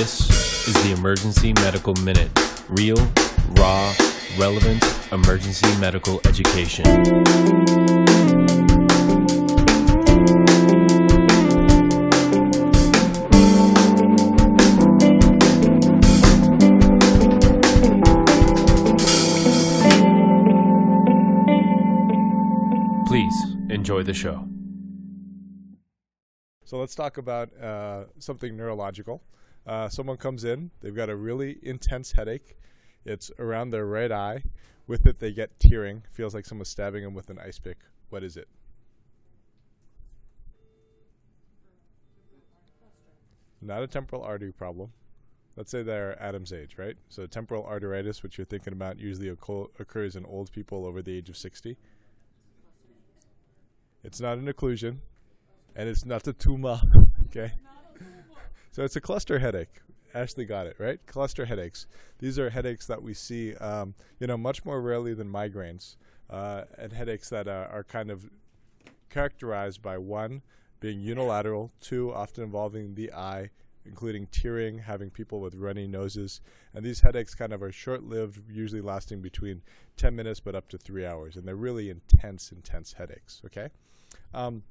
This is the Emergency Medical Minute. Real, raw, relevant emergency medical education. Please enjoy the show. So let's talk about uh, something neurological. Uh, someone comes in, they've got a really intense headache. It's around their right eye. With it, they get tearing. Feels like someone's stabbing them with an ice pick. What is it? Not a temporal artery problem. Let's say they're Adam's age, right? So temporal arteritis, which you're thinking about, usually occurs in old people over the age of 60. It's not an occlusion, and it's not a tumor. okay. So it's a cluster headache. Ashley got it right. Cluster headaches. These are headaches that we see, um, you know, much more rarely than migraines, uh, and headaches that are, are kind of characterized by one being unilateral, two often involving the eye, including tearing, having people with runny noses, and these headaches kind of are short-lived, usually lasting between 10 minutes but up to three hours, and they're really intense, intense headaches. Okay. Um,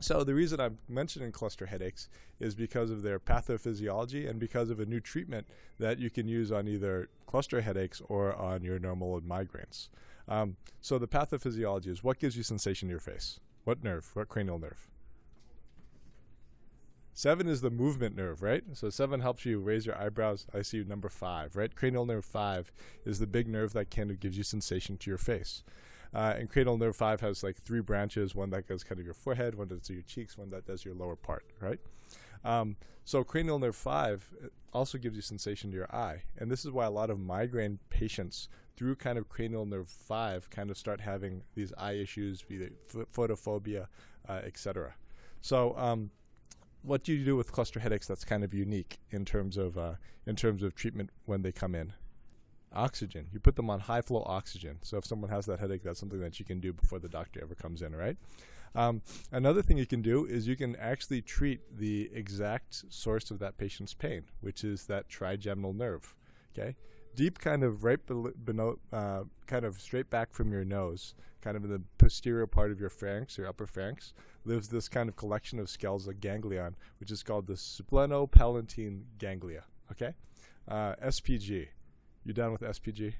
so the reason I'm mentioning cluster headaches is because of their pathophysiology and because of a new treatment that you can use on either cluster headaches or on your normal migraines. Um, so the pathophysiology is what gives you sensation in your face? What nerve? What cranial nerve? Seven is the movement nerve, right? So seven helps you raise your eyebrows. I see number five, right? Cranial nerve five is the big nerve that kind of gives you sensation to your face. Uh, and cranial nerve five has like three branches: one that goes kind of your forehead, one that does your cheeks, one that does your lower part, right? Um, so cranial nerve five uh, also gives you sensation to your eye, and this is why a lot of migraine patients, through kind of cranial nerve five, kind of start having these eye issues, be it ph- photophobia, uh, etc. So um, what do you do with cluster headaches that's kind of unique in terms of uh, in terms of treatment when they come in? Oxygen. You put them on high flow oxygen. So if someone has that headache, that's something that you can do before the doctor ever comes in, right? Um, another thing you can do is you can actually treat the exact source of that patient's pain, which is that trigeminal nerve. Okay, deep, kind of right below, uh, kind of straight back from your nose, kind of in the posterior part of your pharynx, your upper pharynx, lives this kind of collection of scales, a ganglion, which is called the sphenopalatine ganglia. Okay, uh, SPG. You done with SPG?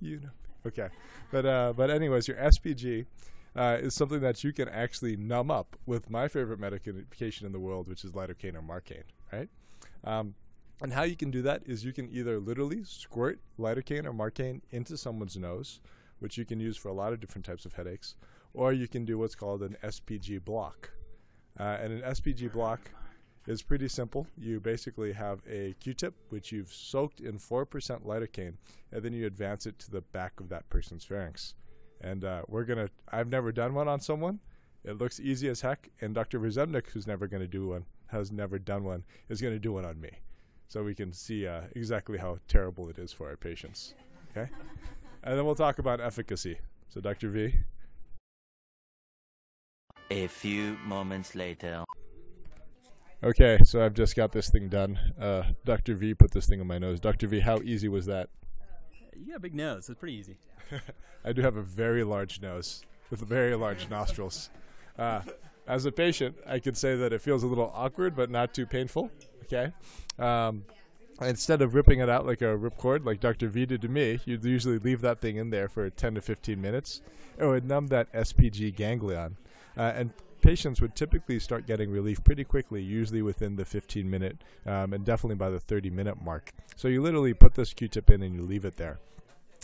you know. Okay, but uh, but anyways, your SPG. Uh, is something that you can actually numb up with my favorite medication in the world, which is lidocaine or marcaine, right? Um, and how you can do that is you can either literally squirt lidocaine or marcaine into someone's nose, which you can use for a lot of different types of headaches, or you can do what's called an SPG block. Uh, and an SPG block is pretty simple. You basically have a Q-tip which you've soaked in 4% lidocaine, and then you advance it to the back of that person's pharynx. And uh, we're gonna. I've never done one on someone. It looks easy as heck. And Dr. Rizemnik, who's never going to do one, has never done one, is going to do one on me, so we can see uh, exactly how terrible it is for our patients. Okay, and then we'll talk about efficacy. So, Dr. V. A few moments later. Okay, so I've just got this thing done. Uh, Dr. V put this thing on my nose. Dr. V, how easy was that? You got a big nose. It's pretty easy. I do have a very large nose with very large nostrils. Uh, as a patient, I could say that it feels a little awkward, but not too painful. Okay. Um, instead of ripping it out like a ripcord, like Dr. V did to me, you'd usually leave that thing in there for 10 to 15 minutes. It would numb that SPG ganglion. Uh, and patients would typically start getting relief pretty quickly, usually within the 15 minute um, and definitely by the 30 minute mark. So you literally put this Q tip in and you leave it there.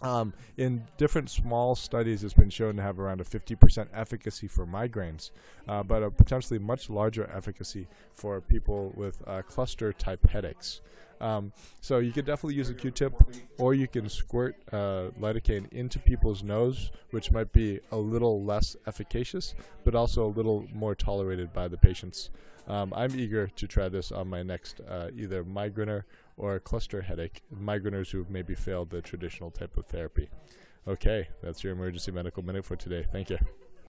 Um, in different small studies, it's been shown to have around a 50% efficacy for migraines, uh, but a potentially much larger efficacy for people with uh, cluster type headaches. Um, so you could definitely use a Q-tip, or you can squirt uh, lidocaine into people's nose, which might be a little less efficacious, but also a little more tolerated by the patients. Um, I'm eager to try this on my next uh, either migrainer or a cluster headache, migraineurs who have maybe failed the traditional type of therapy. Okay, that's your emergency medical minute for today. Thank you.